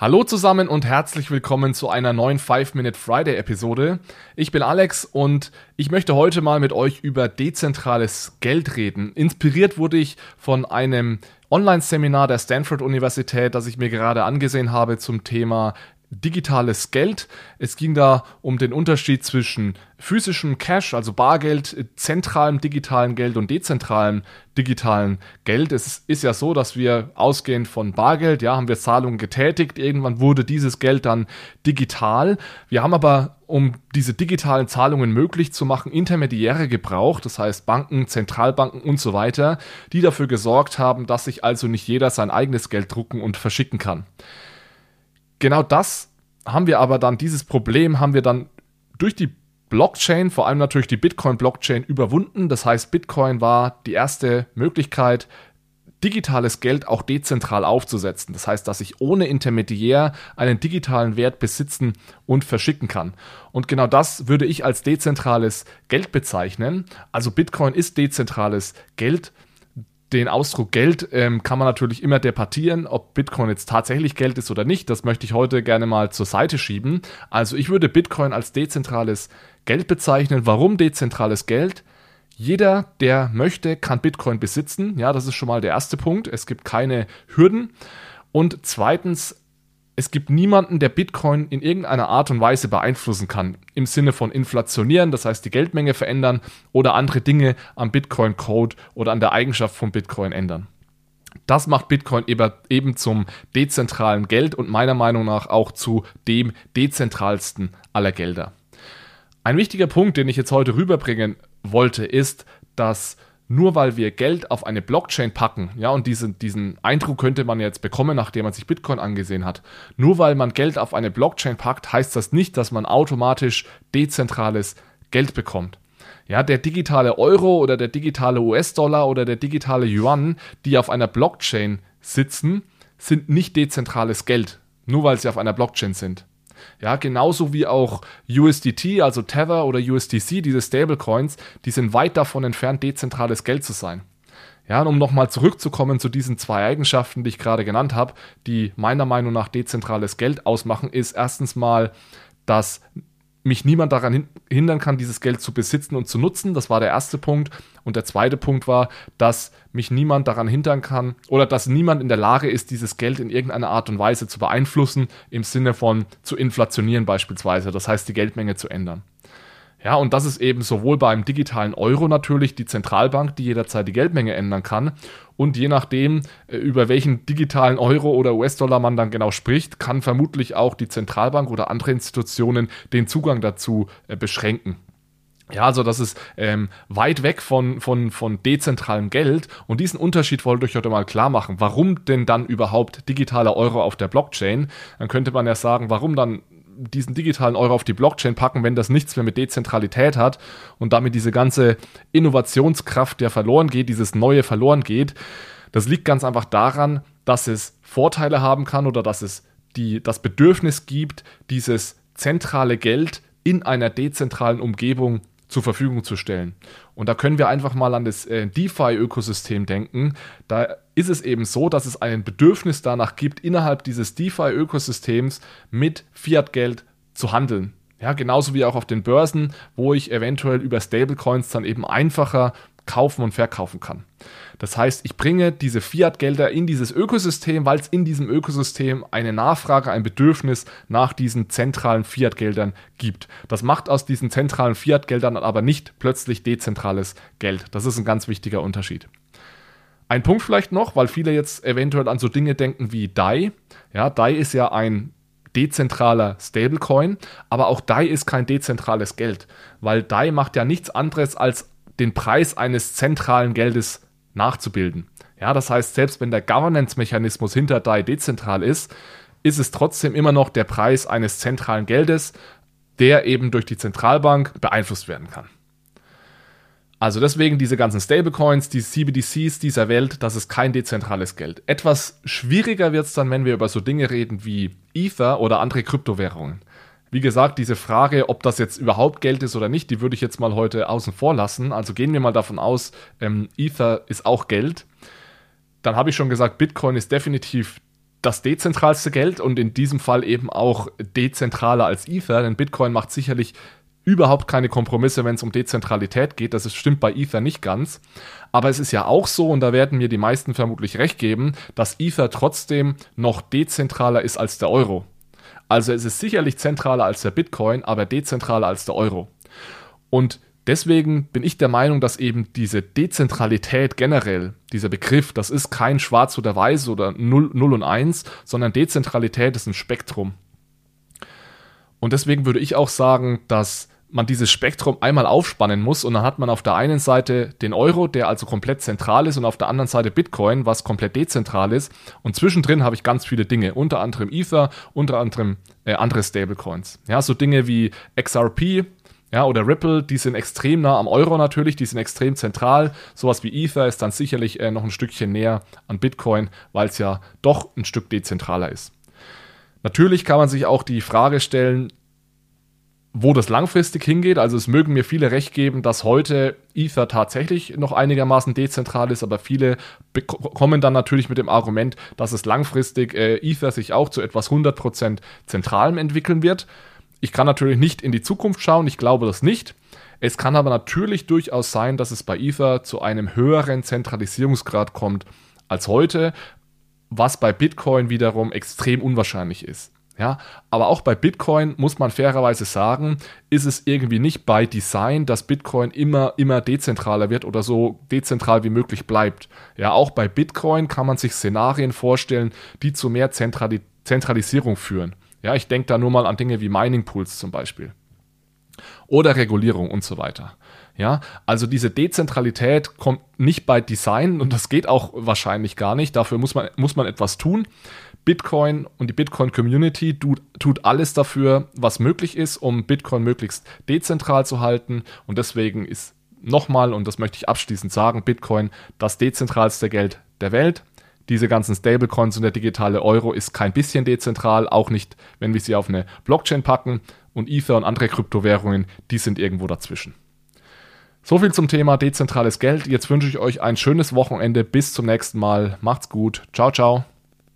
Hallo zusammen und herzlich willkommen zu einer neuen 5-Minute Friday Episode. Ich bin Alex und ich möchte heute mal mit euch über dezentrales Geld reden. Inspiriert wurde ich von einem Online-Seminar der Stanford Universität, das ich mir gerade angesehen habe zum Thema digitales Geld. Es ging da um den Unterschied zwischen physischem Cash, also Bargeld, zentralem digitalen Geld und dezentralem digitalen Geld. Es ist ja so, dass wir ausgehend von Bargeld, ja, haben wir Zahlungen getätigt. Irgendwann wurde dieses Geld dann digital. Wir haben aber, um diese digitalen Zahlungen möglich zu machen, Intermediäre gebraucht, das heißt Banken, Zentralbanken und so weiter, die dafür gesorgt haben, dass sich also nicht jeder sein eigenes Geld drucken und verschicken kann genau das haben wir aber dann, dieses Problem haben wir dann durch die Blockchain, vor allem natürlich die Bitcoin-Blockchain, überwunden. Das heißt, Bitcoin war die erste Möglichkeit, digitales Geld auch dezentral aufzusetzen. Das heißt, dass ich ohne Intermediär einen digitalen Wert besitzen und verschicken kann. Und genau das würde ich als dezentrales Geld bezeichnen. Also Bitcoin ist dezentrales Geld den Ausdruck Geld ähm, kann man natürlich immer debattieren, ob Bitcoin jetzt tatsächlich Geld ist oder nicht. Das möchte ich heute gerne mal zur Seite schieben. Also ich würde Bitcoin als dezentrales Geld bezeichnen. Warum dezentrales Geld? Jeder, der möchte, kann Bitcoin besitzen. Ja, das ist schon mal der erste Punkt. Es gibt keine Hürden. Und zweitens, es gibt niemanden, der Bitcoin in irgendeiner Art und Weise beeinflussen kann. Im Sinne von inflationieren, das heißt die Geldmenge verändern oder andere Dinge am Bitcoin-Code oder an der Eigenschaft von Bitcoin ändern. Das macht Bitcoin eben zum dezentralen Geld und meiner Meinung nach auch zu dem dezentralsten aller Gelder. Ein wichtiger Punkt, den ich jetzt heute rüberbringen wollte, ist, dass nur weil wir Geld auf eine Blockchain packen, ja, und diesen, diesen Eindruck könnte man jetzt bekommen, nachdem man sich Bitcoin angesehen hat, nur weil man Geld auf eine Blockchain packt, heißt das nicht, dass man automatisch dezentrales Geld bekommt. Ja, der digitale Euro oder der digitale US-Dollar oder der digitale Yuan, die auf einer Blockchain sitzen, sind nicht dezentrales Geld, nur weil sie auf einer Blockchain sind. Ja, genauso wie auch USDT, also Tether oder USDC, diese Stablecoins, die sind weit davon entfernt, dezentrales Geld zu sein. Ja, und um nochmal zurückzukommen zu diesen zwei Eigenschaften, die ich gerade genannt habe, die meiner Meinung nach dezentrales Geld ausmachen, ist erstens mal, dass mich niemand daran hindern kann, dieses Geld zu besitzen und zu nutzen. Das war der erste Punkt. Und der zweite Punkt war, dass mich niemand daran hindern kann oder dass niemand in der Lage ist, dieses Geld in irgendeiner Art und Weise zu beeinflussen, im Sinne von zu inflationieren beispielsweise. Das heißt, die Geldmenge zu ändern. Ja, und das ist eben sowohl beim digitalen Euro natürlich die Zentralbank, die jederzeit die Geldmenge ändern kann. Und je nachdem, äh, über welchen digitalen Euro oder US-Dollar man dann genau spricht, kann vermutlich auch die Zentralbank oder andere Institutionen den Zugang dazu äh, beschränken. Ja, also das ist ähm, weit weg von, von, von dezentralem Geld und diesen Unterschied wollte ich heute mal klar machen. Warum denn dann überhaupt digitaler Euro auf der Blockchain? Dann könnte man ja sagen, warum dann diesen digitalen Euro auf die Blockchain packen, wenn das nichts mehr mit Dezentralität hat und damit diese ganze Innovationskraft, der verloren geht, dieses Neue verloren geht. Das liegt ganz einfach daran, dass es Vorteile haben kann oder dass es die, das Bedürfnis gibt, dieses zentrale Geld in einer dezentralen Umgebung zur Verfügung zu stellen. Und da können wir einfach mal an das äh, DeFi-Ökosystem denken. Da ist es eben so, dass es ein Bedürfnis danach gibt, innerhalb dieses DeFi-Ökosystems mit Fiat-Geld zu handeln. Ja, genauso wie auch auf den Börsen, wo ich eventuell über Stablecoins dann eben einfacher kaufen und verkaufen kann. Das heißt, ich bringe diese Fiat-Gelder in dieses Ökosystem, weil es in diesem Ökosystem eine Nachfrage, ein Bedürfnis nach diesen zentralen Fiat-Geldern gibt. Das macht aus diesen zentralen Fiat-Geldern aber nicht plötzlich dezentrales Geld. Das ist ein ganz wichtiger Unterschied. Ein Punkt vielleicht noch, weil viele jetzt eventuell an so Dinge denken wie DAI. Ja, DAI ist ja ein dezentraler Stablecoin, aber auch DAI ist kein dezentrales Geld, weil DAI macht ja nichts anderes als den Preis eines zentralen Geldes nachzubilden. Ja, das heißt, selbst wenn der Governance-Mechanismus hinter DAI dezentral ist, ist es trotzdem immer noch der Preis eines zentralen Geldes, der eben durch die Zentralbank beeinflusst werden kann. Also deswegen diese ganzen Stablecoins, die CBDCs dieser Welt, das ist kein dezentrales Geld. Etwas schwieriger wird es dann, wenn wir über so Dinge reden wie Ether oder andere Kryptowährungen. Wie gesagt, diese Frage, ob das jetzt überhaupt Geld ist oder nicht, die würde ich jetzt mal heute außen vor lassen. Also gehen wir mal davon aus, ähm, Ether ist auch Geld. Dann habe ich schon gesagt, Bitcoin ist definitiv das dezentralste Geld und in diesem Fall eben auch dezentraler als Ether, denn Bitcoin macht sicherlich überhaupt keine Kompromisse, wenn es um Dezentralität geht. Das ist, stimmt bei Ether nicht ganz. Aber es ist ja auch so, und da werden mir die meisten vermutlich recht geben, dass Ether trotzdem noch dezentraler ist als der Euro. Also es ist sicherlich zentraler als der Bitcoin, aber dezentraler als der Euro. Und deswegen bin ich der Meinung, dass eben diese Dezentralität generell, dieser Begriff, das ist kein Schwarz oder Weiß oder 0, 0 und 1, sondern Dezentralität ist ein Spektrum. Und deswegen würde ich auch sagen, dass man dieses Spektrum einmal aufspannen muss und dann hat man auf der einen Seite den Euro, der also komplett zentral ist und auf der anderen Seite Bitcoin, was komplett dezentral ist und zwischendrin habe ich ganz viele Dinge, unter anderem Ether, unter anderem äh, andere Stablecoins. Ja, so Dinge wie XRP, ja, oder Ripple, die sind extrem nah am Euro natürlich, die sind extrem zentral. Sowas wie Ether ist dann sicherlich äh, noch ein Stückchen näher an Bitcoin, weil es ja doch ein Stück dezentraler ist. Natürlich kann man sich auch die Frage stellen, wo das langfristig hingeht. Also es mögen mir viele recht geben, dass heute Ether tatsächlich noch einigermaßen dezentral ist, aber viele kommen dann natürlich mit dem Argument, dass es langfristig äh, Ether sich auch zu etwas 100% Zentralem entwickeln wird. Ich kann natürlich nicht in die Zukunft schauen, ich glaube das nicht. Es kann aber natürlich durchaus sein, dass es bei Ether zu einem höheren Zentralisierungsgrad kommt als heute, was bei Bitcoin wiederum extrem unwahrscheinlich ist. Ja, aber auch bei Bitcoin muss man fairerweise sagen, ist es irgendwie nicht bei Design, dass Bitcoin immer, immer dezentraler wird oder so dezentral wie möglich bleibt. Ja, auch bei Bitcoin kann man sich Szenarien vorstellen, die zu mehr Zentrali Zentralisierung führen. Ja, ich denke da nur mal an Dinge wie Mining Pools zum Beispiel. Oder Regulierung und so weiter. Ja, also diese Dezentralität kommt nicht bei Design und das geht auch wahrscheinlich gar nicht. Dafür muss man, muss man etwas tun. Bitcoin und die Bitcoin-Community tut, tut alles dafür, was möglich ist, um Bitcoin möglichst dezentral zu halten. Und deswegen ist nochmal, und das möchte ich abschließend sagen, Bitcoin das dezentralste Geld der Welt. Diese ganzen Stablecoins und der digitale Euro ist kein bisschen dezentral, auch nicht, wenn wir sie auf eine Blockchain packen. Und Ether und andere Kryptowährungen, die sind irgendwo dazwischen. So viel zum Thema dezentrales Geld. Jetzt wünsche ich euch ein schönes Wochenende. Bis zum nächsten Mal. Macht's gut. Ciao, ciao.